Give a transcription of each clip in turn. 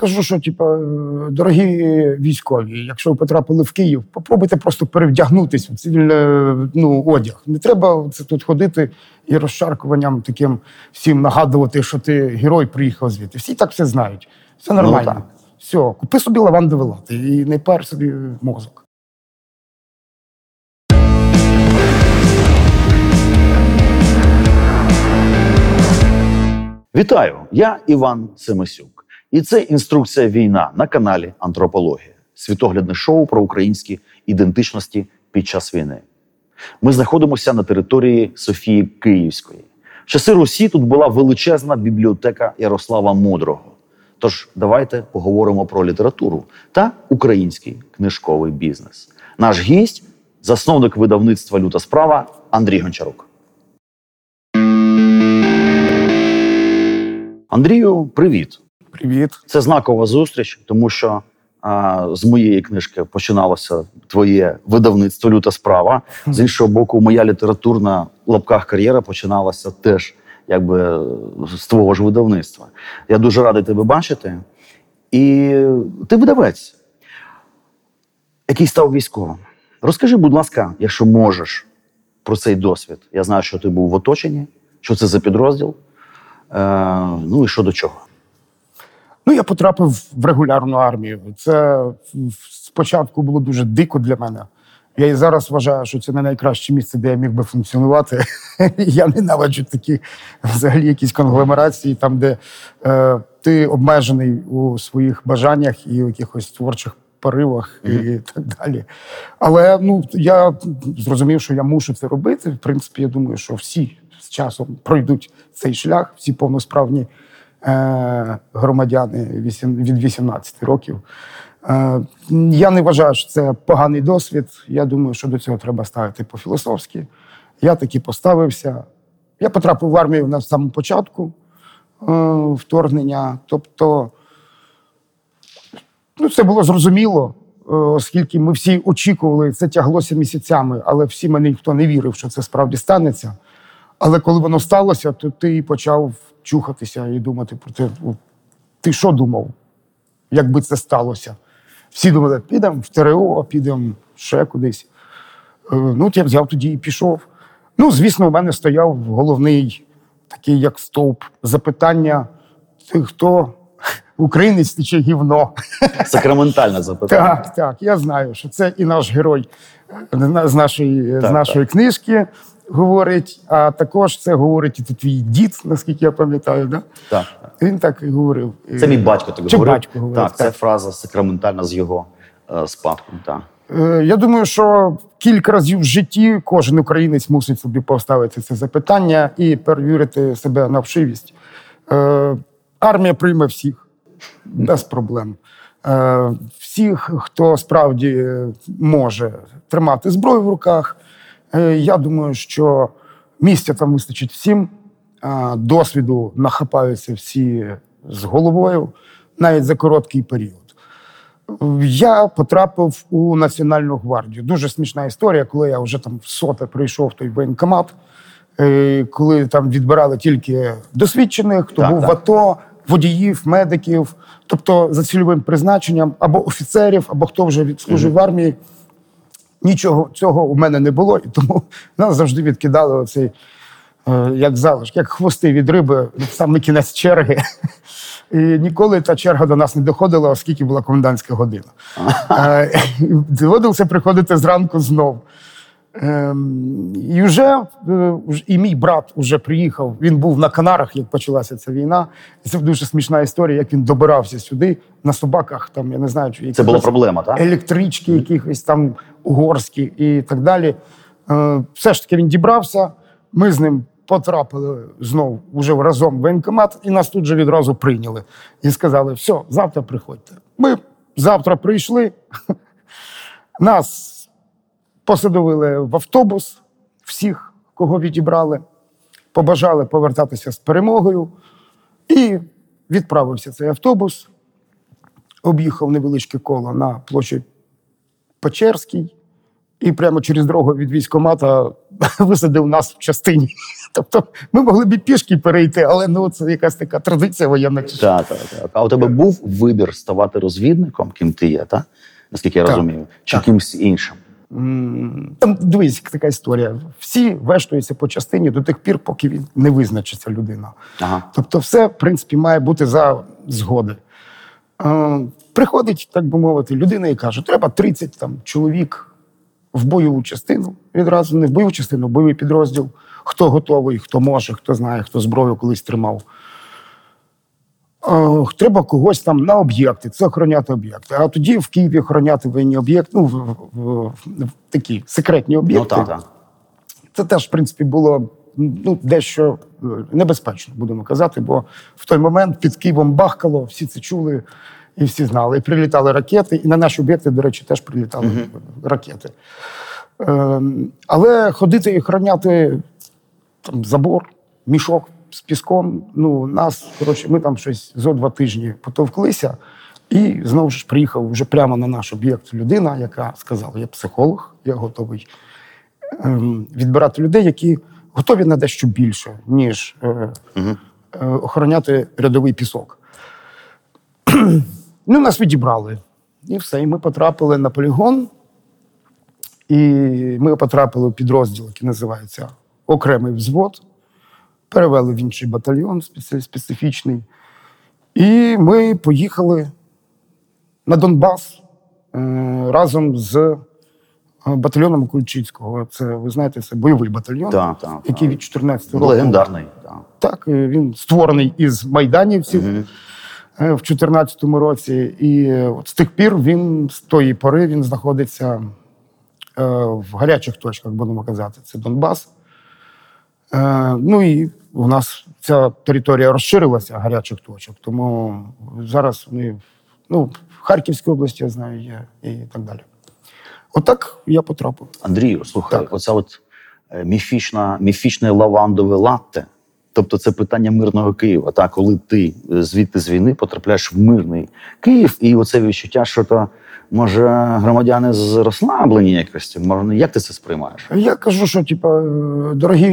кажу, що типу, дорогі військові, якщо ви потрапили в Київ, попробуйте просто перевдягнутися в цивільний ну, одяг. Не треба це тут ходити і розшаркуванням таким всім нагадувати, що ти герой приїхав звідти. Всі так все знають. Все нормально. так. Все, купи собі лавандовий лати і не пар собі мозок. Вітаю! Я Іван Семисюк. І це інструкція війна на каналі Антропологія, світоглядне шоу про українські ідентичності під час війни. Ми знаходимося на території Софії Київської. В часи Русі тут була величезна бібліотека Ярослава Мудрого. Тож давайте поговоримо про літературу та український книжковий бізнес. Наш гість засновник видавництва Люта справа Андрій Гончарук. Андрію, привіт! Привіт. Це знакова зустріч, тому що а, з моєї книжки починалося твоє видавництво Люта справа. З іншого боку, моя літературна лапках кар'єра починалася теж якби з твого ж видавництва. Я дуже радий тебе бачити. І ти видавець, який став військовим. Розкажи, будь ласка, якщо можеш, про цей досвід. Я знаю, що ти був в оточенні, що це за підрозділ. Е, ну і що до чого. Ну, я потрапив в регулярну армію. Це спочатку було дуже дико для мене. Я і зараз вважаю, що це не найкраще місце, де я міг би функціонувати. я ненавиджу такі взагалі якісь конгломерації, там, де е, ти обмежений у своїх бажаннях і у якихось творчих поривах і так далі. Але ну, я зрозумів, що я мушу це робити. В принципі, я думаю, що всі з часом пройдуть цей шлях, всі повносправні громадяни від 18 років. Е, я не вважаю, що це поганий досвід. Я думаю, що до цього треба ставити по-філософськи. Я таки поставився. Я потрапив в армію на самому початку е, вторгнення. Тобто, ну, це було зрозуміло, е, оскільки ми всі очікували, це тяглося місяцями, але всі мене ніхто не вірив, що це справді станеться. Але коли воно сталося, то ти почав чухатися і думати про те, ти що думав, якби це сталося? Всі думали, підемо в ТРО, підемо ще кудись. Е, Ну, от я взяв тоді і пішов. Ну, звісно, у мене стояв головний такий, як стовп, запитання: ти хто? Українець ти чи гівно? Сакраментальне запитання. Так, так, я знаю, що це і наш герой е, з нашої, Так, нашої книжки говорить, а також це говорить і твій дід, наскільки я пам'ятаю. Да? Так. Він так і говорив. Це мій батько так Чи говорив. батько говорив, так, це так. фраза сакраментальна з його е, спадком. Так. Е, Я думаю, що кілька разів в житті кожен українець мусить собі поставити це запитання і перевірити себе на вшивість. Е, Армія прийме всіх без проблем. Е, Всіх, хто справді е, може тримати зброю в руках. Е, Я думаю, що місця там вистачить всім. Досвіду нахапаються всі з головою навіть за короткий період. Я потрапив у Національну гвардію. Дуже смішна історія, коли я вже там в соте прийшов в той воєнкомат, е, коли там відбирали тільки досвідчених, хто Так, був в. АТО, водіїв, медиків, тобто за цільовим призначенням, або офіцерів, або хто вже відслужив в армії. Нічого цього у мене не було, і тому нас завжди відкидали оцей е, як залишок, як хвости від риби, саме кінець черги. І ніколи та черга до нас не доходила, оскільки була комендантська година. Е, Доводилося приходити зранку знов. Ем, І вже е, і мій брат вже приїхав. Він був на Канарах, як почалася ця війна. І це дуже смішна історія, як він добирався сюди на собаках. Там я не знаю, чи Це була проблема, так? електрички, якихось там угорські і так далі. Е, Все ж таки він дібрався. Ми з ним потрапили знову вже разом в воєнкомат, і нас тут же відразу прийняли. І сказали: все, завтра приходьте. Ми завтра прийшли. Нас посадовили в автобус, всіх, кого відібрали, побажали повертатися з перемогою. І відправився цей автобус, об'їхав невеличке коло на площі Печерській, і прямо через дорогу від військкомата висадив нас в частині. Тобто ми могли б і пішки перейти, але ну це якась така традиція воєнна. Так, так, так. А у тебе був вибір ставати розвідником, ким ти є, так? Наскільки я Так. розумію, чи Так. кимось іншим? Там дивись, така історія. Всі вештуються по частині до тих пір, поки він не визначиться людина. Ага. Тобто, все, в принципі, має бути за згоди. Е, приходить, так би мовити, людина і каже: треба 30 там, чоловік в бойову частину. Відразу не в бойову частину, в бойовий підрозділ. Хто готовий, хто може, хто знає, хто зброю колись тримав. Е, треба когось там на об'єкти, це охороняти об'єкти. А тоді в Києві охороняти воєнні об'єкти, ну, в, в, в, в такі секретні Ну так, так. Це теж, в принципі, було ну, дещо е, небезпечно, будемо казати, бо в той момент під Києвом бахкало, всі це чули і всі знали. І прилітали ракети, і на наші об'єкти, до речі, теж прилітали ракети. Ем, але ходити і охороняти там, забор, мішок з піском. Ну, нас, коротше, ми там щось зо два тижні потовклися, і знову ж приїхав вже прямо на наш об'єкт людина, яка сказала: я психолог, я готовий ем, відбирати людей, які готові на дещо більше, ніж е, е, охороняти рядовий пісок. ну, нас відібрали. І все. І ми потрапили на полігон. І ми потрапили в підрозділ, який називається Окремий взвод. Перевели в інший батальйон специфічний. І ми поїхали на Донбас е, разом з батальйоном Кульчицького. Це, ви знаєте, це бойовий батальйон, Так, так, який від 14 року. Легендарний. Так. Е, він створений із майданівців е, в 2014 році. І е, от з тих пір він з тої пори він знаходиться в гарячих точках, будемо казати. Це Донбас. Ну і у нас ця територія розширилася гарячих точок. Тому зараз вони ну, в Харківській області, я знаю, є і так далі. Отак я потрапив. Андрію, слухай, Так. оця от е, міфічна, міфічне лавандове латте. Тобто це питання мирного Києва. Та коли ти е, звідти з війни потрапляєш в мирний Київ, і оце відчуття, що то може громадяни з розслаблені якості. Може, як ти це сприймаєш? Я кажу, що типа, е, дорогі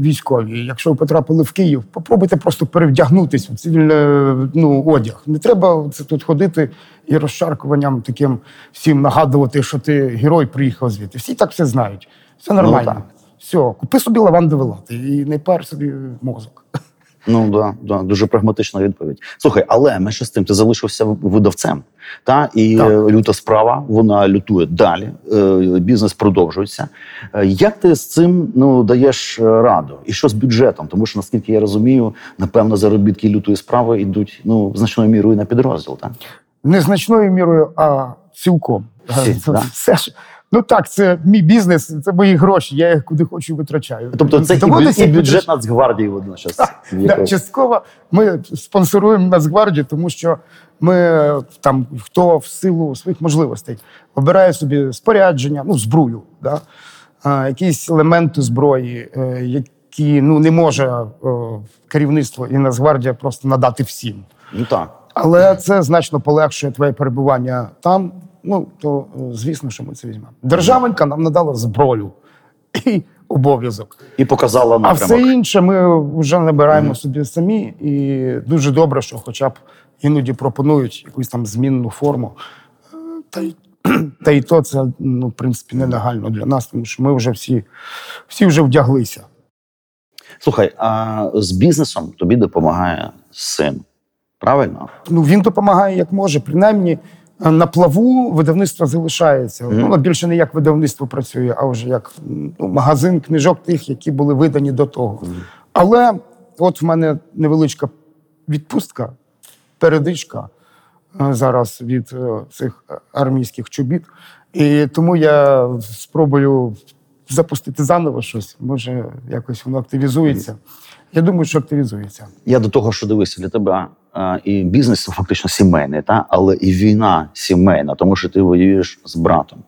військові, якщо ви потрапили в Київ, попробуйте просто перевдягнутись в цивільний ну, одяг. Не треба це тут ходити і розшаркуванням таким всім нагадувати, що ти герой приїхав звідти. Всі так все знають. Все нормально. так. все, купи собі лавандове лати і не пар собі мозок. Ну да, да, дуже прагматична відповідь. Слухай, але менше з тим, ти залишився видавцем. Та і Так. е, люта справа, вона лютує далі. е, Бізнес продовжується. Е, Як ти з цим ну даєш раду? І що з бюджетом? Тому що наскільки я розумію, напевно, заробітки лютої справи йдуть ну значною мірою на підрозділ. Так? Незначною мірою, а цілком. Всі, Це да? все ж. Ну так, це мій бізнес, це мої гроші. Я їх куди хочу витрачаю. Тобто це Доводиться і бюджет Нацгвардії водночас. Да, частково ми спонсоруємо Нацгвардію, тому що ми там хто в силу своїх можливостей обирає собі спорядження, ну зброю, да? а, якісь елементи зброї, е, які ну не може е, керівництво і Нацгвардія просто надати всім. Ну так. Але це значно полегшує твоє перебування там. Ну то е, звісно, що ми це візьмемо. Державенька нам надала зброю і обов'язок. І показала А все інше ми вже набираємо собі самі, і дуже добре, що хоча б іноді пропонують якусь там змінну форму. Та й, та й то це, ну, в принципі, нелегально для нас, тому що ми вже всі, всі вже вдяглися. Слухай, а з бізнесом тобі допомагає син. Правильно? Ну, він допомагає як може. Принаймні, на плаву видавництво залишається. Ну, воно більше не як видавництво працює, а вже як ну, магазин книжок тих, які були видані до того. Але от в мене невеличка відпустка, передишка е, зараз від е, цих е, армійських чобіт. І тому я спробую запустити заново щось. Може, якось воно активізується. Я думаю, що активізується. Я до того, що дивися для тебе і бізнес фактично сімейний, та але і війна сімейна, тому що ти воюєш з братом.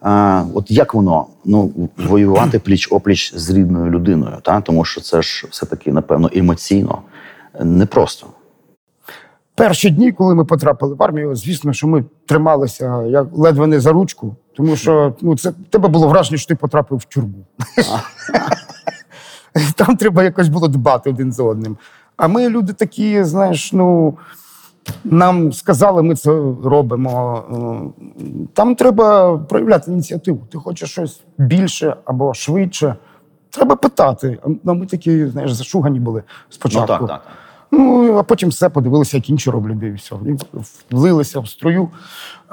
А, от як воно ну воювати пліч опліч з рідною людиною, та тому що це ж все таки напевно емоційно непросто. Перші дні, коли ми потрапили в армію, звісно, що ми трималися як ледве не за ручку. Тому що ну, це тебе було враження, що ти потрапив в тюрму. Там треба якось було дбати один за одним. А ми люди такі, знаєш, ну. Нам сказали, ми це робимо. Е, Там треба проявляти ініціативу. Ти хочеш щось більше або швидше. Треба питати. А ми такі, знаєш, зашугані були Ну спочатку. так, так. Ну, а потім все подивилися, як інші роблять, і все. І влилися в струю.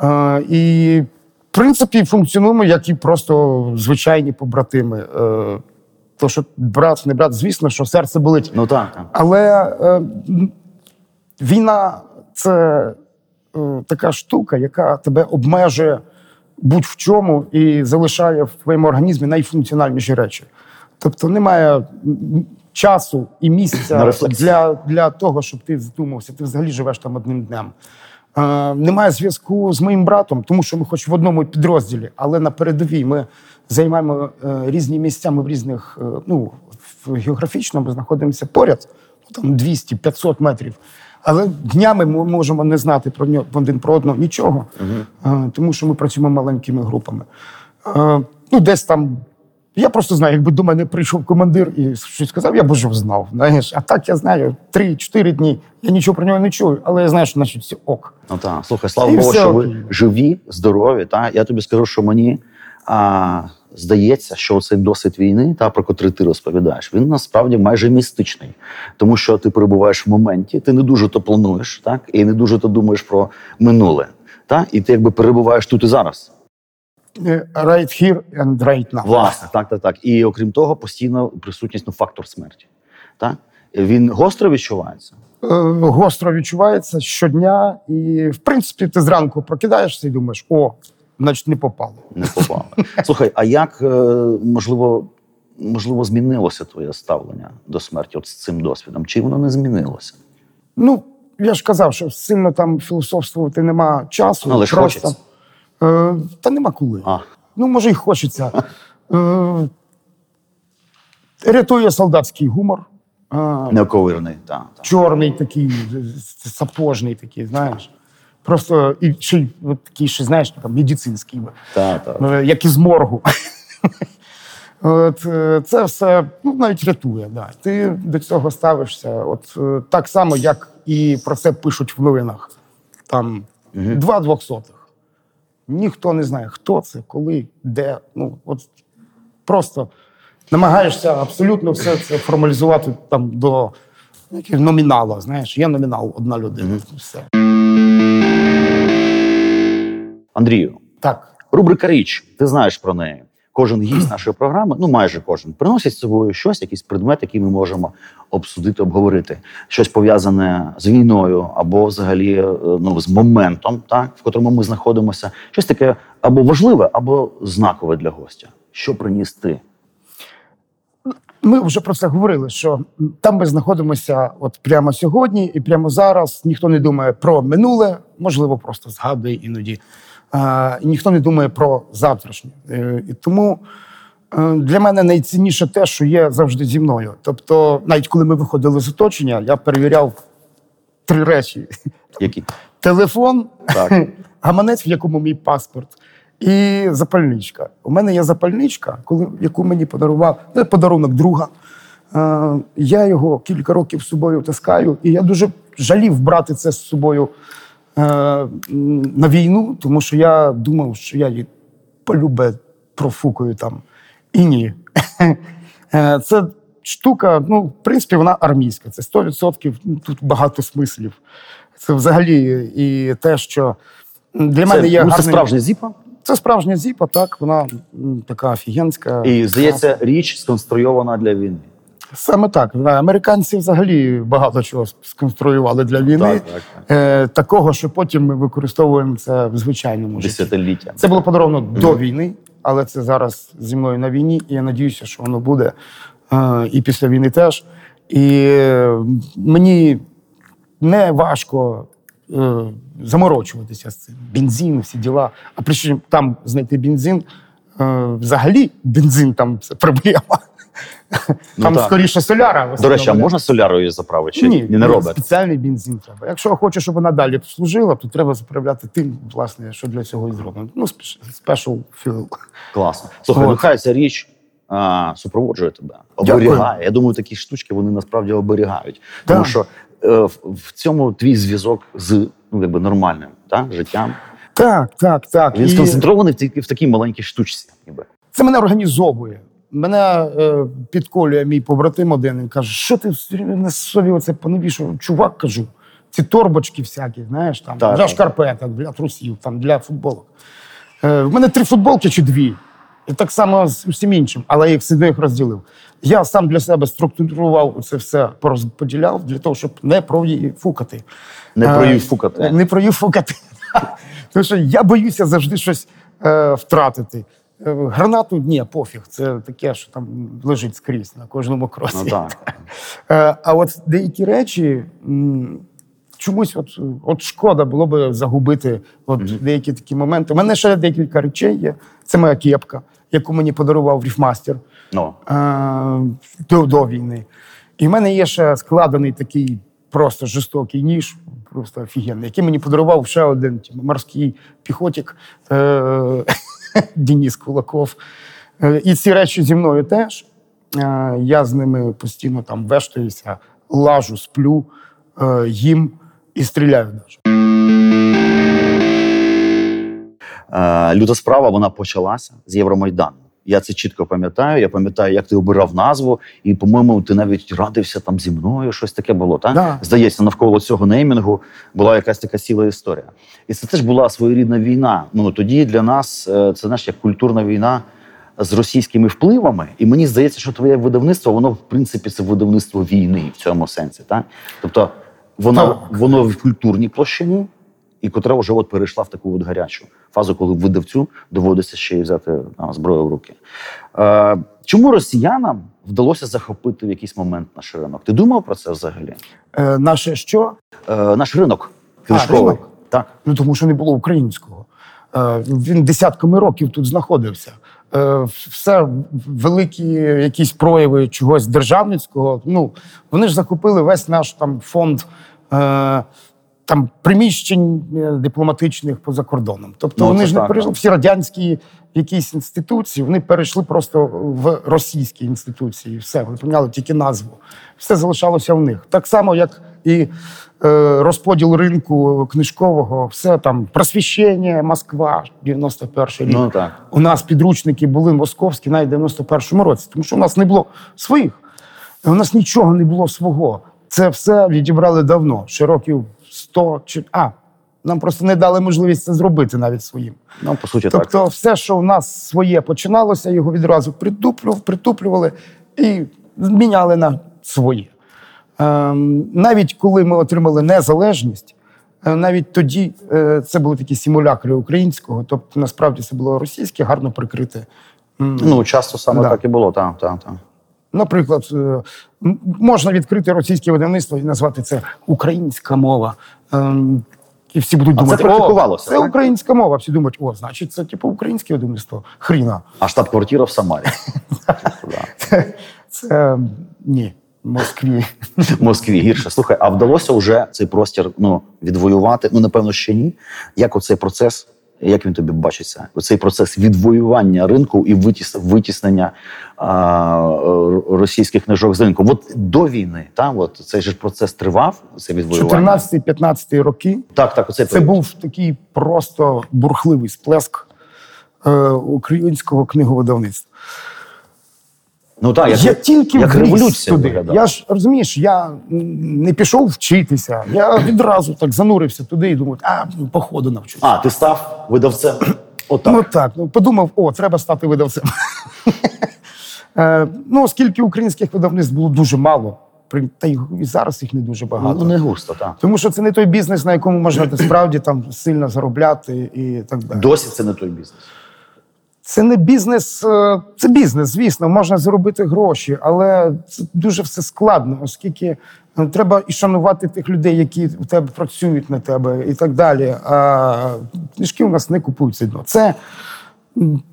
Е, і, в принципі, функціонуємо, як і просто звичайні побратими. То, що брат, не брат, звісно, що серце болить. Ну так. Але е, війна це е, така штука, яка тебе обмежує будь-в чому і залишає в твоєму організмі найфункціональніші речі. Тобто немає часу і місця для, для того, щоб ти задумався. Ти взагалі живеш там одним днем. Е, немає зв'язку з моїм братом, тому що ми хоч в одному підрозділі, але на передовій ми займаємо е, різні місця, ми в різних, е, ну, в географічно ми знаходимося поряд, ну, там 200-500 метрів. Але днями ми можемо не знати про нього один про одного нічого, е, тому що ми працюємо маленькими групами. Е, ну, десь там. Я просто знаю, якби до мене прийшов командир і щось сказав, я б уже знав. Знаєш, а так я знаю 3-4 дні. Я нічого про нього не чую, але я знаю, що значить все ок. Ну так, слухай, слава І Богу, все що ви живі, здорові. Та я тобі скажу, що мені а, здається, що цей досвід війни, та про котрий ти розповідаєш, він насправді майже містичний, тому що ти перебуваєш в моменті, ти не дуже то плануєш, так і не дуже то думаєш про минуле. Та і ти якби перебуваєш тут і зараз. Е, Right here and right now. Власне, так, так, так. І окрім того, постійно присутність ну, фактор смерті. Так? Він гостро відчувається. Е, Гостро відчувається щодня, і в принципі ти зранку прокидаєшся і думаєш, о, значить не попало. не попали. Слухай, а як е, можливо, можливо, змінилося твоє ставлення до смерті от з цим досвідом? Чи воно не змінилося? Ну, я ж казав, що сильно там філософствувати нема часу. Але ж хочеться. Е, та нема коли. А. Ну, може, й хочеться. Е, рятує солдатський гумор. Неоковирний, так. Та. чорний такий, сапожний такий, знаєш. Просто і ще й от такий, ще, знаєш, там, медицинський, Та, та. е, як із моргу. От, е, це все ну, навіть рятує. Да. Ти до цього ставишся. От е, так само, як і про це пишуть в новинах. Там два двохсотих. Ніхто не знає, хто це, коли, де. Ну, от просто намагаєшся абсолютно все це формалізувати там до номінала. Знаєш, є номінал, одна людина. Все. Андрію, Так. рубрика Річ, ти знаєш про неї. Кожен гість нашої програми, ну майже кожен, приносить з собою щось, якийсь предмет, який ми можемо обсудити, обговорити. Щось пов'язане з війною або взагалі е, ну, з моментом, так, в котрому ми знаходимося. Щось таке або важливе, або знакове для гостя. Що приніс ти? Ми вже про це говорили, що там ми знаходимося от прямо сьогодні і прямо зараз. Ніхто не думає про минуле, можливо, просто згадує іноді. І ніхто не думає про завтрашнє. Е, І тому е, для мене найцінніше те, що є завжди зі мною. Тобто, навіть коли ми виходили з оточення, я перевіряв три речі: Які? телефон, Так. гаманець, в якому мій паспорт, і запальничка. У мене є запальничка, коли, яку мені подарував ну, подарунок друга. Е, я його кілька років з собою таскаю, і я дуже жалів брати це з собою на війну, тому що я думав, що я її полюбе профукаю там. І ні. Е, Це штука, ну, в принципі, вона армійська. Це 100%, ну, тут багато смислів. Це взагалі і те, що для мене Це, є ну, це гарним- справжня зіпа. Це справжня зіпа, так, вона така офігенська. І здається, річ сконструйована для війни. Саме так. Американці взагалі багато чого сконструювали для війни. Так, так, так. Е, такого, що потім ми використовуємо це в звичайному житті. Десятиліття. Це було подаровано до війни, але це зараз зі мною на війні, і я надіюся, що воно буде е, і після війни теж. І е, мені не важко е, заморочуватися з цим. Бензин, всі діла. А причому там знайти бензин, е, взагалі бензин там це проблема. Ну, Там так. скоріше соляра. в До речі, а можна солярою заправити? Чи Ні, ні, не робить? спеціальний бензин треба. Якщо хочеш, щоб вона далі служила, то треба заправляти тим, власне, що для цього і зроблено. Ну, special fuel. Класно. Слухай, От. ну хай ця річ а, супроводжує тебе, Дякую. оберігає. Я думаю, такі штучки вони насправді оберігають. Так. Тому що е, в, в цьому твій зв'язок з ну, якби нормальним так, життям. Так, так, так. Він І сконцентрований в, тільки в такій маленькій штучці. Ніби. Це мене організовує. Мене е, підколює мій побратим один і каже, що ти на собі оце понавішав? Чувак, кажу, ці торбочки всякі, знаєш, там, Так, для так. шкарпеток, для трусів, там, для футболок. Е, в мене три футболки чи дві. І так само з усім іншим, але я їх сюди їх розділив. Я сам для себе структурував це все, порозподіляв для того, щоб не проїфукати. Не Е, проїфукати. Не проїфукати. Тому що я боюся завжди щось е, втратити. Гранату ні, пофіг. Це таке, що там лежить скрізь на кожному кроці. Ну так. Е, а от деякі речі чомусь от, от шкода було би загубити от деякі такі моменти. У мене ще декілька речей є. Це моя кепка, яку мені подарував ріфмастер Ну, е, до, до війни. І в мене є ще складений такий просто жорстокий ніж, просто офігенний, який мені подарував ще один типу, морський піхотик е, Денис Кулаков. Е, і ці речі зі мною теж. Е, я з ними постійно там вештаюся, лажу, сплю, е, їм і стріляю навіть. люта справа вона почалася з Євромайдану. Я це чітко пам'ятаю. Я пам'ятаю, як ти обирав назву, і, по-моєму, ти навіть радився там зі мною. Щось таке було. Так? Да. Здається, навколо цього неймінгу була якась така ціла історія. І це теж була своєрідна війна. Ну тоді для нас е, це знаєш, як культурна війна з російськими впливами. І мені здається, що твоє видавництво, воно в принципі це видавництво війни в цьому сенсі. Так? Тобто воно, Так. воно в культурній площині, і котра вже от перейшла в таку от гарячу фазу, коли видавцю доводиться ще й взяти а, зброю в руки. Е, чому росіянам вдалося захопити в якийсь момент наш ринок? Ти думав про це взагалі? Е, наше що? Е, наш ринок книжковий. ринок? Так. Ну тому що не було українського. Е, Він десятками років тут знаходився. Е, Все великі якісь прояви чогось державницького. Ну вони ж закупили весь наш там фонд. е, Там приміщень е, дипломатичних поза кордоном. Тобто Ну, вони ж не перейшли всі радянські якісь інституції, вони перейшли просто в російські інституції. Все, вони поміняли тільки назву. Все залишалося в них. Так само, як і е, розподіл ринку книжкового, все там просвіщення, Москва, 91 рік. Ну так. У нас підручники були московські навіть в 91-му році, тому що у нас не було своїх. У нас нічого не було свого. Це все відібрали давно, ще років 100 чи. А, нам просто не дали можливість це зробити навіть своїм. Ну, по суті, так. Тобто, все, що в нас своє починалося, його відразу притуплювали, притуплювали і зміняли на своє. Ем, навіть коли ми отримали незалежність, е, навіть тоді е, це були такі симулякри українського, тобто насправді це було російське, гарно прикрите. Ну, часто саме Да. так і було. Так, так, так. Наприклад, е, можна відкрити російське видавництво і назвати це українська мова. Ем, І всі будуть А це думати, практикувалося, о, це так? українська мова. Всі думають, о, значить, це типу українське видавництво. Хріна. А штаб-квартира в Самарі. Це, це ні, Москві. Москві гірше. Слухай, а вдалося вже цей простір ну, відвоювати? Ну, напевно, ще ні. Як оцей процес, як він тобі бачиться? Оцей процес відвоювання ринку і витіс, витіснення а, російських книжок з ринку. От до війни, там от цей же процес тривав, це відвоювання. 14-15 роки Так, так, оцей це період. був такий просто бурхливий сплеск е, українського книговидавництва. Ну так, як, я тільки як вліз революція туди. виглядала. Я ж розумієш, я не пішов вчитися. Я відразу так занурився туди і думав, а походу навчуся. А, ти став видавцем. Отак. Ну так, ну подумав, о, треба стати видавцем. Е, ну, оскільки українських видавництв було дуже мало, при- та й і зараз їх не дуже багато. ну, не густо, так. Тому що це не той бізнес, на якому можна справді там сильно заробляти і так далі. Досі це не той бізнес. Це не бізнес, е, це бізнес, звісно, можна заробити гроші, але це дуже все складно, оскільки е, треба і шанувати тих людей, які у тебе працюють на тебе, і так далі. А книжки у нас не купуються. Ну, Це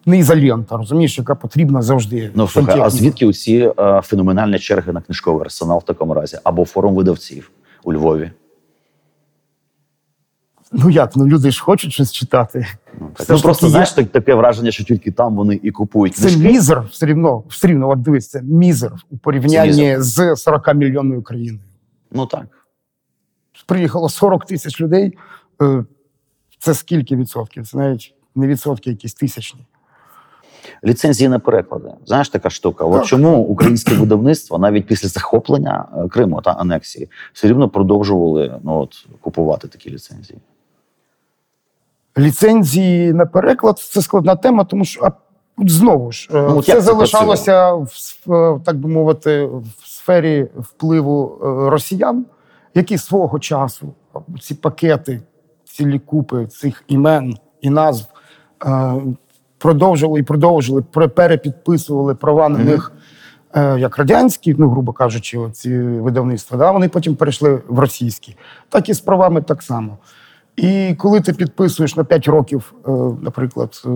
не ізолента, розумієш, яка потрібна завжди. Ну слухай, а звідки оці е, феноменальні черги на книжковий арсенал в такому разі? Або форум видавців у Львові? Ну як, ну люди ж хочуть щось читати. Ну, так. Ну просто знаєш, так- таке враження, що тільки там вони і купують Це книжки. мізер все рівно, все рівно, от дивись, це мізер у порівнянні мізер. з 40 мільйонною країною. Ну так. Приїхало 40 тисяч людей. е, Це скільки відсотків? Це навіть не відсотки, якісь тисячні. Ліцензії на переклади. Знаєш така штука. От чому українське видавництво навіть після захоплення е, Криму та анексії все рівно продовжували ну, от, купувати такі ліцензії? Ліцензії на переклад це складна тема, тому що а, знову ж е, Ну, це залишалося в, е, так би мовити, в сфері впливу е, росіян, які свого часу ці пакети, цілі купи цих імен і назв продовжували і продовжували, пре- перепідписували права на них. е, Як радянські, ну грубо кажучи, ці видавництва, да, вони потім перейшли в російські, так і з правами так само. І коли ти підписуєш на 5 років, е, наприклад, е,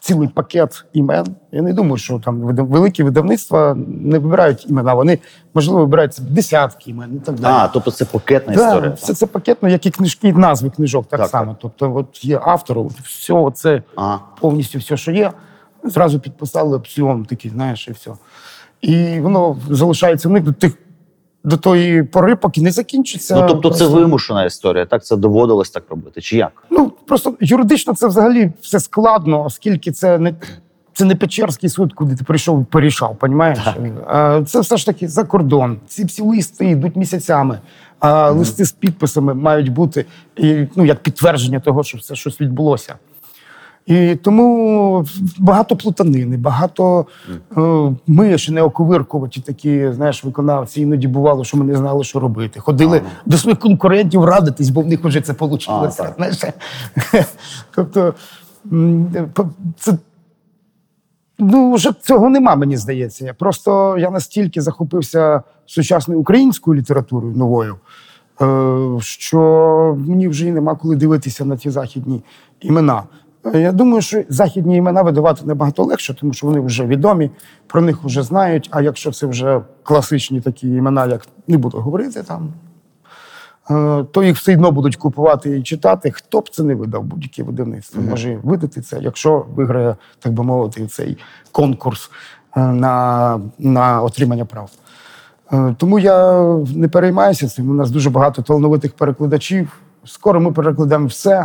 цілий пакет імен, я не думаю, що там великі видавництва не вибирають імена, вони, можливо, вибирають десятки імен і так далі. А, тобто це пакетна Да, історія. все це пакетно, як і книжки, назви книжок, так, Так, само. Тобто, от є автор, от все це Ага. повністю все, що є, зразу підписали опціон такий, знаєш, і все. І воно залишається в них до тих. До тої пори, поки не закінчиться. Ну, тобто це вимушена історія, так? Це доводилось так робити, чи як? Ну просто юридично це взагалі все складно, оскільки це не. Це не Печерський суд, куди ти прийшов і порішав, понімаєш? Це все ж таки за кордон. Ці всі листи йдуть місяцями, а листи з підписами мають бути ну, як підтвердження того, що все щось відбулося. І тому багато плутанини, багато е, ми ще не оковиркуваті такі, знаєш, виконавці. Іноді бувало, що ми не знали, що робити. Ходили до своїх конкурентів радитись, бо в них вже це вийшло. Знаєш? тобто, це Ну, вже цього нема, мені здається. Я просто я настільки захопився сучасною українською літературою новою, е, що мені вже і нема коли дивитися на ті західні імена. Е, Я думаю, що західні імена видавати набагато легше, тому що вони вже відомі, про них вже знають. А якщо це вже класичні такі імена, як не буду говорити там, е, то їх все одно будуть купувати і читати. Хто б це не видав, будь-яке видавництво може видати це, якщо виграє, так би мовити, цей конкурс е, на, на отримання прав. Тому я не переймаюся цим. У нас дуже багато талановитих перекладачів. Скоро ми перекладемо все,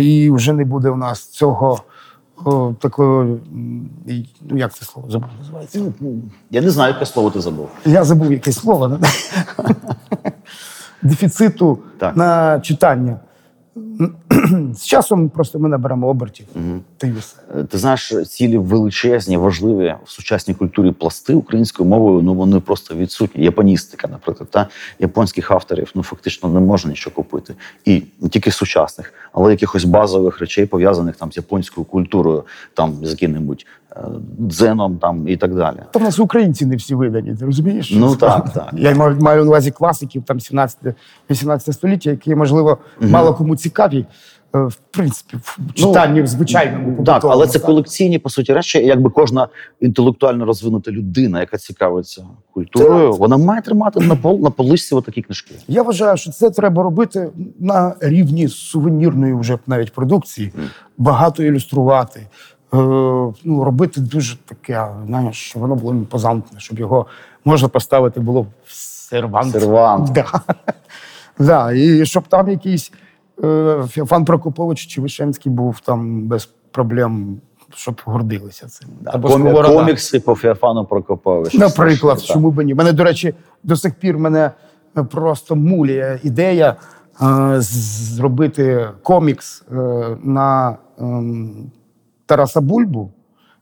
і вже не буде у нас цього такого. Ну, як це слово забув називається? Я не знаю, яке слово ти забув. Я забув якесь слово. Дефіциту Так. на читання. З часом просто ми наберемо обертів. Е, Ти знаєш, цілі величезні, важливі в сучасній культурі пласти українською мовою, ну вони просто відсутні. Японістика, наприклад, та японських авторів ну фактично не можна нічого купити. І не тільки сучасних, але якихось базових речей, пов'язаних там з японською культурою, там з яким-небудь е, дзеном там і так далі. Та в нас українці не всі видані, ти розумієш? Ну, так, так. Я маю, маю на увазі класиків там 17-18 століття, які, можливо, мало кому цікаві, е, в принципі, в читанні в звичайному. Так, але це колекційні по суті речі. Якби кожна інтелектуально розвинута людина, яка цікавиться культурою, вона має тримати на пол на поличці отакі книжки. Я вважаю, що це треба робити на рівні сувенірної вже навіть продукції, багато ілюструвати. Е, ну, робити дуже таке, знаєш, щоб воно було імпозантне, щоб його можна поставити було в сервант. Сервант. Да. да, і щоб там якийсь е, Фан Прокопович чи Вишенський був там без проблем, щоб гордилися цим. Або Комі- комікси по Феофану Прокоповичу. Наприклад, Слушай, чому б ні? Мене, до речі, до сих пір мене просто мулює ідея е, зробити комікс е, на ем, Тараса Бульбу.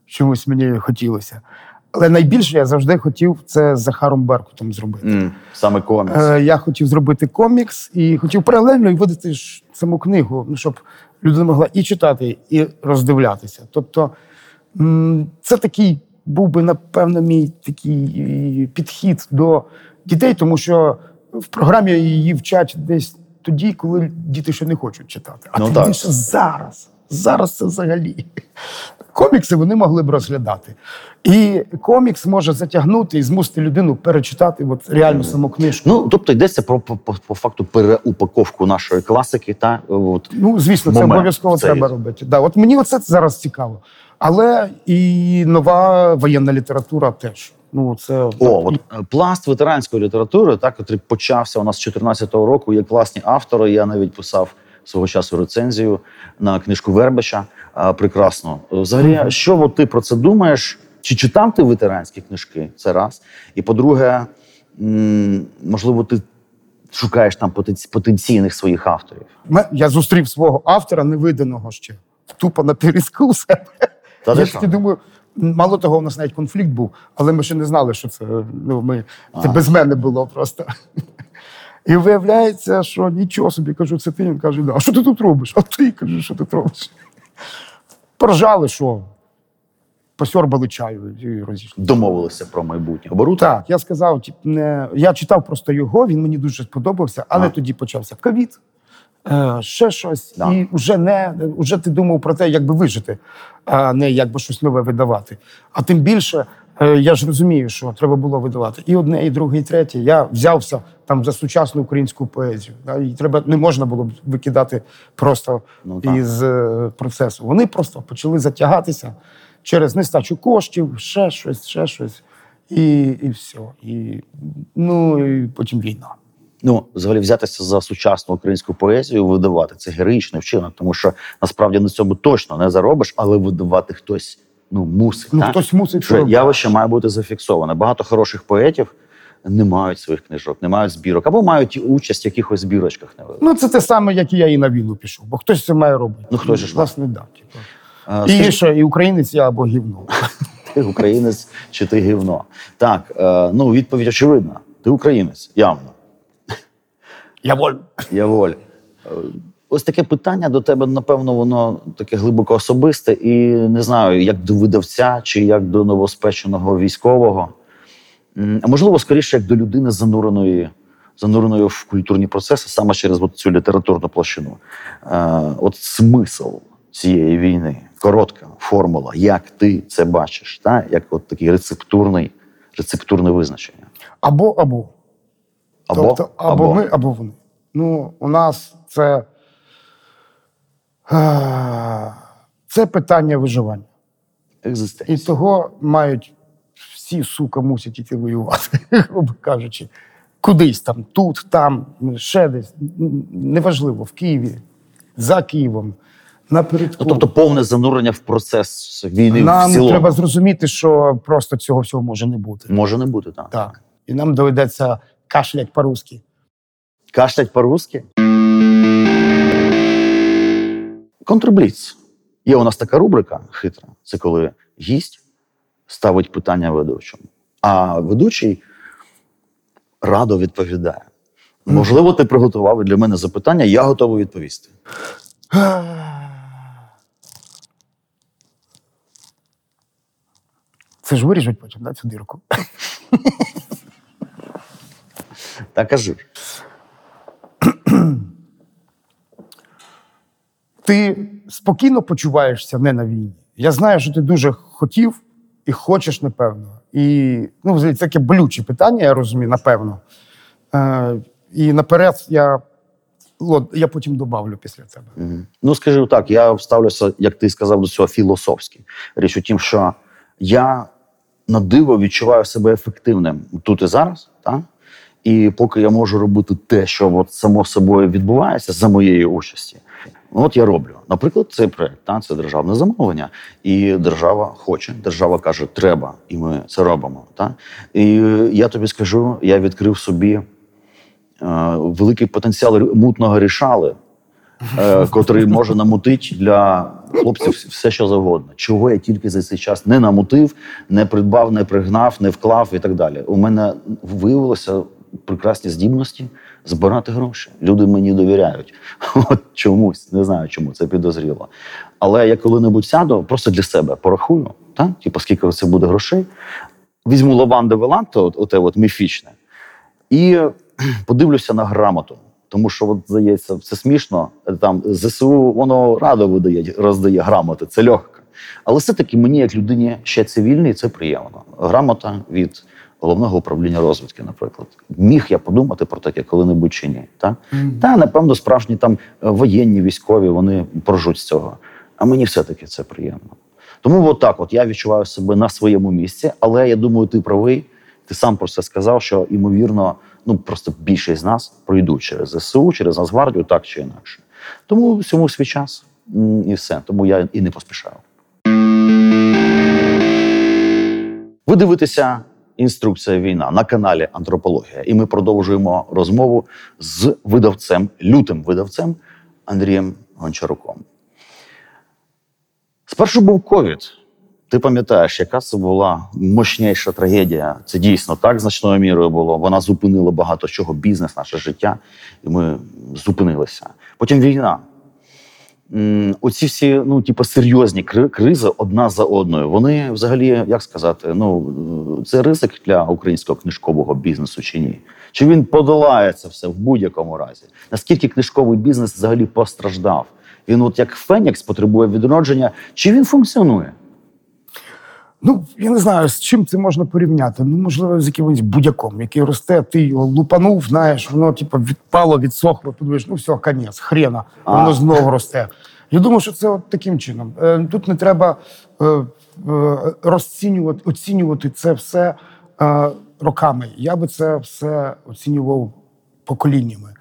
Чомусь мені хотілося. Але найбільше я завжди хотів це з Захаром Беркутом зробити. М, Саме комікс. Е, я хотів зробити комікс і хотів паралельно і видати ж саму книгу, ну, щоб людина могла і читати, і роздивлятися. Тобто це такий був би, напевно, мій такий е, підхід до дітей, тому що в програмі її вчать десь тоді, коли діти ще не хочуть читати. А Ну, тим так. зараз. Зараз це взагалі. Комікси вони могли б розглядати. І комікс може затягнути і змусити людину перечитати от реально саму книжку. Ну, тобто йдеться про по, по, по факту переупаковку нашої класики, та от Ну, звісно, це обов'язково цей. треба робити. Да, от мені оце зараз цікаво. Але і нова воєнна література теж. Ну, це О, от е, пласт ветеранської літератури, так, який почався у нас з 14-го року. Є класні автори. Я навіть писав свого часу рецензію на книжку Вербича. А, прекрасно. Взагалі, що от ти про це думаєш? Чи читав ти ветеранські книжки? Це раз. І по-друге, можливо, ти шукаєш там потенційних своїх авторів. Я зустрів свого автора невиданого ще. Тупо на пірізку у себе. Та я таки думаю, мало того, у нас навіть конфлікт був, але ми ще не знали, що це. Ну, ми, це без мене було просто. І виявляється, що нічого собі кажу, це ти. Він каже, да. а що ти тут робиш? А ти кажу, що ти тут робиш? Поржали, що посьорбали чаю і розійшли. Домовилися про майбутнє оборудку. Так, я сказав, не... я читав просто його, він мені дуже сподобався, але А. тоді почався ковід, е, ще щось, Да. і вже не вже ти думав про те, як би вижити, а не як би щось нове видавати. А тим більше, я ж розумію, що треба було видавати і одне, і друге, і третє. Я взявся там за сучасну українську поезію. Да, і треба не можна було б викидати просто Ну, із е, процесу. Вони просто почали затягатися через нестачу коштів, ще щось, ще щось. І, і все. І, ну, і потім війна. Ну, взагалі взятися за сучасну українську поезію, видавати це героїчний вчинок, тому що насправді на цьому точно не заробиш, але видавати хтось ну мусить. Ну, так? хтось мусить що робити. явище має бути зафіксоване. Багато хороших поетів не мають своїх книжок, не мають збірок, або мають участь в якихось збірочках. Ну, це те саме, як і я і на війну пішов, бо хтось це має робити. Ну, хтось же ж власне, да. Типу. А, І скажи, ще і українець я або гівно. ти українець чи ти гівно? Так, е, ну відповідь очевидна. Ти українець, явно. Я воль. Я воль. Ось таке питання до тебе, напевно, воно таке глибоко особисте, і не знаю, як до видавця чи як до новоспеченого військового. А можливо, скоріше, як до людини зануреної, зануреної в культурні процеси, саме через от цю літературну площину. Е, от смисл цієї війни, коротка формула, як ти це бачиш, та? як от такий рецептурний, рецептурне визначення. Або або. Або, тобто, або, ми, або вони. Ну, у нас це, це питання виживання. І того мають всі, сука, мусять іти воювати, грубо кажучи. Кудись там, тут, там, ще десь. Неважливо, в Києві, за Києвом, напередку. Ну, тобто повне занурення в процес війни в Нам цілому. треба зрозуміти, що просто цього всього може не бути. Може не бути, так. Так. І нам доведеться кашлять по-русски. Кашлять по-русски. Контрбліц. Є у нас така рубрика хитра. Це коли гість ставить питання ведучому, а ведучий радо відповідає. Можливо, ти приготував для мене запитання, я готовий відповісти. Це ж виріжуть потім, да, цю дірку. Та кажи. Ти спокійно почуваєшся не на війні. Я знаю, що ти дуже хотів і хочеш, напевно. І ну, взагалі, це таке болюче питання, я розумію, напевно. Е, і наперед я, от, я потім добавлю після тебе. Мгм. Ну, скажу так, я ставлюся, як ти сказав, до цього філософськи. Річ у тім, що я на диво відчуваю себе ефективним тут і зараз, так? І поки я можу робити те, що от само собою відбувається за моєї участі, от я роблю. Наприклад, цей проект, так, це державне замовлення, і держава хоче, держава каже, треба, і ми це робимо. Так? І я тобі скажу, я відкрив собі е, великий потенціал мутного рішали, е, котрий може намутити для хлопців все, що завгодно. Чого я тільки за цей час не намутив, не придбав, не пригнав, не вклав і так далі. У мене виявилося прекрасні здібності збирати гроші. Люди мені довіряють. От чомусь, не знаю чому, це підозріло. Але я коли-небудь сяду, просто для себе порахую, так? Типу, скільки це буде грошей. Візьму лавандове ланто, от, оте от міфічне, і подивлюся на грамоту Тому що, от, здається, це смішно. Там ЗСУ воно радо видає, роздає грамоти, це легко. Але все-таки мені, як людині ще цивільній, це приємно. Грамота від головного управління розвідки, наприклад. Міг я подумати про таке коли-небудь чи ні. Та? Та, напевно, справжні там е, воєнні, військові, вони прожуть з цього. А мені все-таки це приємно. Тому от так от я відчуваю себе на своєму місці, але я думаю, ти правий. Ти сам про це сказав, що ймовірно, ну просто більшість з нас пройдуть через ЗСУ, через Нацгвардію, так чи інакше. Тому всьому свій час і все. Тому я і не поспішаю. Ви дивитеся інструкція війна на каналі Антропологія, і ми продовжуємо розмову з видавцем, лютим видавцем Андрієм Гончаруком. Спершу був ковід. Ти пам'ятаєш, яка це була мощніша трагедія? Це дійсно так значною мірою було. Вона зупинила багато чого, бізнес, наше життя, і ми зупинилися. Потім війна. Оці всі, ну, типу, серйозні кризи одна за одною. Вони взагалі, як сказати, ну це ризик для українського книжкового бізнесу чи ні? Чи він подолає це все в будь-якому разі? Наскільки книжковий бізнес взагалі постраждав? Він, от як Фенікс, потребує відродження, чи він функціонує? Ну, я не знаю, з чим це можна порівняти. Ну, можливо, з якимось будяком, який росте, ти його лупанув, знаєш, воно типу, відпало, відсохло, подивиш, ну все, конець, хрена, воно А. знову росте. Я думаю, що це от таким чином. Е, Тут не треба е, е, розцінювати, оцінювати це все роками. Я би це все оцінював поколіннями.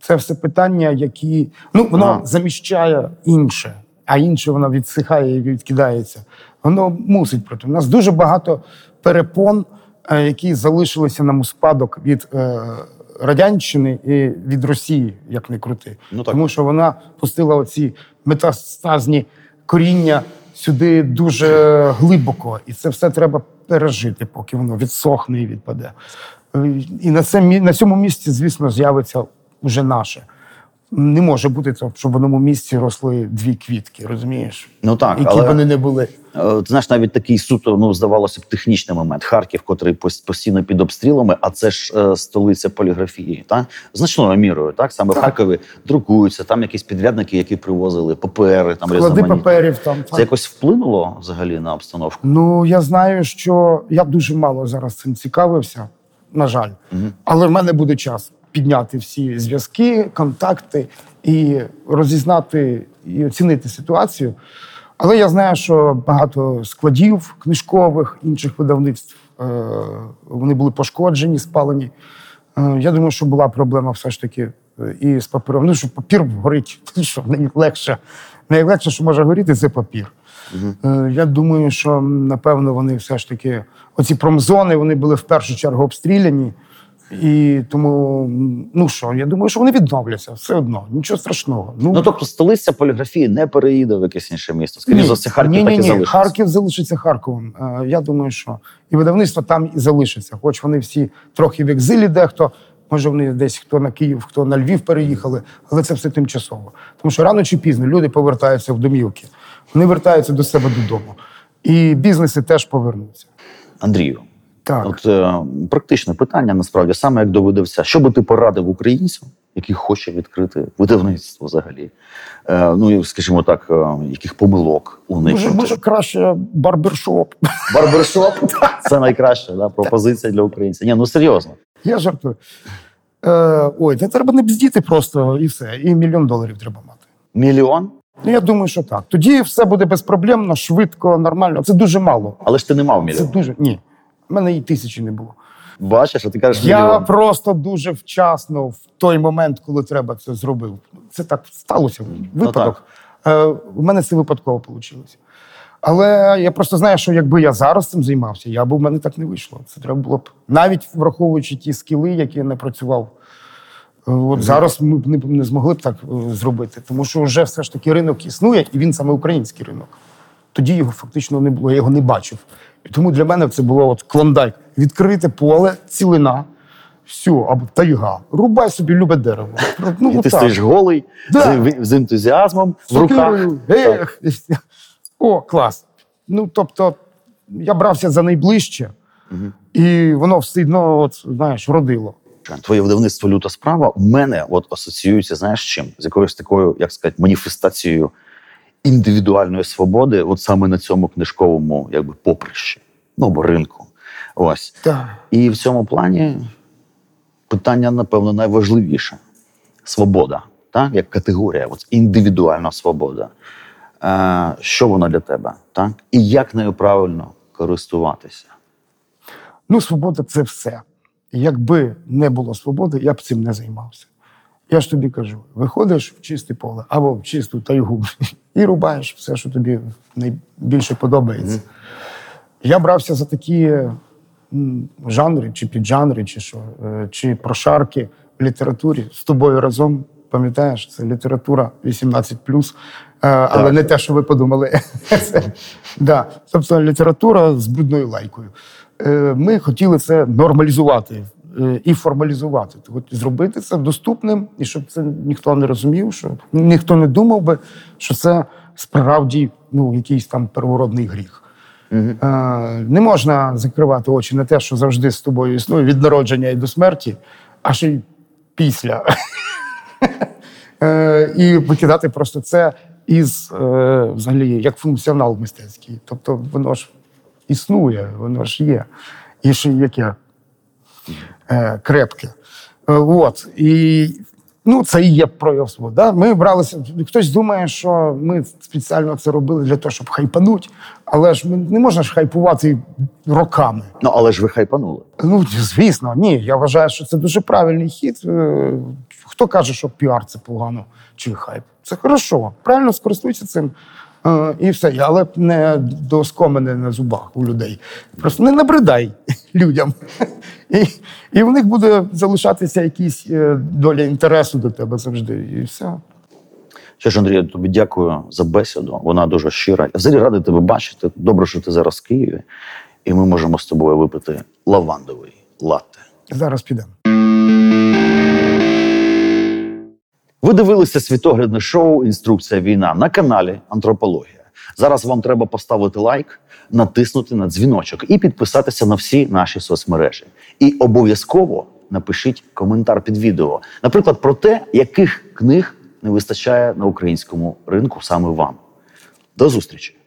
Це все питання, які ну воно заміщає інше, а інше воно відсихає і відкидається. Воно мусить проти. У нас дуже багато перепон, е, які залишилися нам у спадок від е, радянщини і від Росії, як не крути. Ну, так. Тому що вона пустила оці метастазні коріння сюди дуже глибоко, і це все треба пережити, поки воно відсохне і відпаде. Е, І на, це, на цьому місці, звісно, з'явиться вже наше. Не може бути щоб в одному місці росли дві квітки, розумієш? Ну так, які але- б вони не були. Е, знаєш, навіть такий суто, ну здавалося б, технічний момент. Харків, котрий постійно під обстрілами, а це ж е, столиця поліграфії, так? значною мірою. Так саме в Харкові друкуються, там якісь підрядники, які привозили папери, там Склади паперів там. Це якось вплинуло взагалі на обстановку. Ну, я знаю, що я дуже мало зараз цим цікавився, на жаль. Але в мене буде час підняти всі зв'язки, контакти і розізнати і оцінити ситуацію. Але я знаю, що багато складів книжкових, інших видавництв е, вони були пошкоджені, спалені. Е, Я думаю, що була проблема все ж таки е, і з папером. Ну, що папір горить, що найлегше. Найлегше, що може горіти, це папір. Е, Я думаю, що напевно вони все ж таки, оці промзони, вони були в першу чергу обстріляні. І тому, ну що, я думаю, що вони відновляться все одно, нічого страшного. Ну тобто, столиця поліграфії не переїде в якесь інше місто. Скоріше за все, Харків ні, так ні, і ні. залишиться. Харків залишиться Харковом. Е, Я думаю, що і видавництво там і залишиться. Хоч вони всі трохи в екзилі, дехто, може, вони десь хто на Київ, хто на Львів переїхали, але це все тимчасово. Тому що рано чи пізно люди повертаються в домівки, вони вертаються до себе додому. І бізнеси теж повернуться. Андрію, Так. от е, практичне питання насправді саме як до видавця. Що би ти порадив українцю, який хоче відкрити видавництво взагалі? Е, ну скажімо так, е, яких помилок уникнути? Може, може краще барбершоп. Барбершоп це найкраща да, пропозиція для українця. Ні, ну серйозно. Я жартую. Е, ой, та треба не бздіти просто і все. І мільйон доларів треба мати. Мільйон? Ну, я думаю, що так. Тоді все буде безпроблемно, швидко, нормально. Це дуже мало. Але ж ти не мав Це дуже ні. У мене і тисячі не було. Бачиш, а ти кажеш Я мільйон. просто дуже вчасно, в той момент, коли треба це зробив. Це так сталося. Випадок. Е, у мене це випадково вийшло. Але я просто знаю, що якби я зараз цим займався, я б у мене так не вийшло. Це треба було б навіть враховуючи ті скіли, які я не працював. Е, От зараз ми б не, не змогли б так е, зробити, тому що вже все ж таки ринок існує, і він саме український ринок. Тоді його фактично не було, я його не бачив. І тому для мене це було от клондайк. Відкрите поле, цілина, все, або тайга. Рубай собі любе дерево. Ну, І ти отак. стоїш голий Да. з, з ентузіазмом в руках. Сокирою. Ех. О, клас. Ну, тобто, я брався за найближче, і воно все одно, от, знаєш, родило. Твоє видавництво люта справа у мене от асоціюється, знаєш, з чим? З якоюсь такою, як сказати, маніфестацією індивідуальної свободи, от саме на цьому книжковому якби, поприщі, ну або ринку. Ось. Так. І в цьому плані питання, напевно, найважливіше свобода, так? як категорія, от індивідуальна свобода. Е, що вона для тебе? Так? І як нею правильно користуватися? Ну, свобода це все. Якби не було свободи, я б цим не займався. Я ж тобі кажу: виходиш в чисте поле або в чисту тайгу і рубаєш все, що тобі найбільше подобається. Я брався за такі жанри, чи піджанри, чи що, е, чи прошарки в літературі з тобою разом. Пам'ятаєш, це література 18 е, але Так. не те, що ви подумали. Да. Тобто література з брудною лайкою. Е, Ми хотіли це нормалізувати і формалізувати. Тобто зробити це доступним, і щоб це ніхто не розумів, що ніхто не думав би, що це справді ну, якийсь там первородний гріх. Е, Не можна закривати очі на те, що завжди з тобою існує від народження і до смерті, а ще й після. Е, І викидати просто це із е, взагалі як функціонал мистецький. Тобто воно ж існує, воно ж є. І ще яке е, крепке. Е, От. І ну, це і є прояв свободи. Да? Ми бралися. Хтось думає, що ми спеціально це робили для того, щоб хайпануть, але ж ми не можна ж хайпувати роками. Ну, але ж ви хайпанули. Ну, звісно, ні. Я вважаю, що це дуже правильний хід. Е, Хто каже, що піар це погано чи хайп? Це хорошо. Правильно скористуйся цим. Е, І все. Але не до скомини на зубах у людей. Просто не набридай людям. І, і в них буде залишатися якісь е, доля інтересу до тебе завжди. І все. Що ж, Андрію, тобі дякую за бесіду. Вона дуже щира. Я взагалі радий тебе бачити. Добре, що ти зараз в Києві, і ми можемо з тобою випити лавандовий латте. Зараз підемо. Ви дивилися світоглядне шоу Інструкція війна на каналі Антропологія. Зараз вам треба поставити лайк, натиснути на дзвіночок і підписатися на всі наші соцмережі. І обов'язково напишіть коментар під відео, наприклад, про те, яких книг не вистачає на українському ринку саме вам. До зустрічі!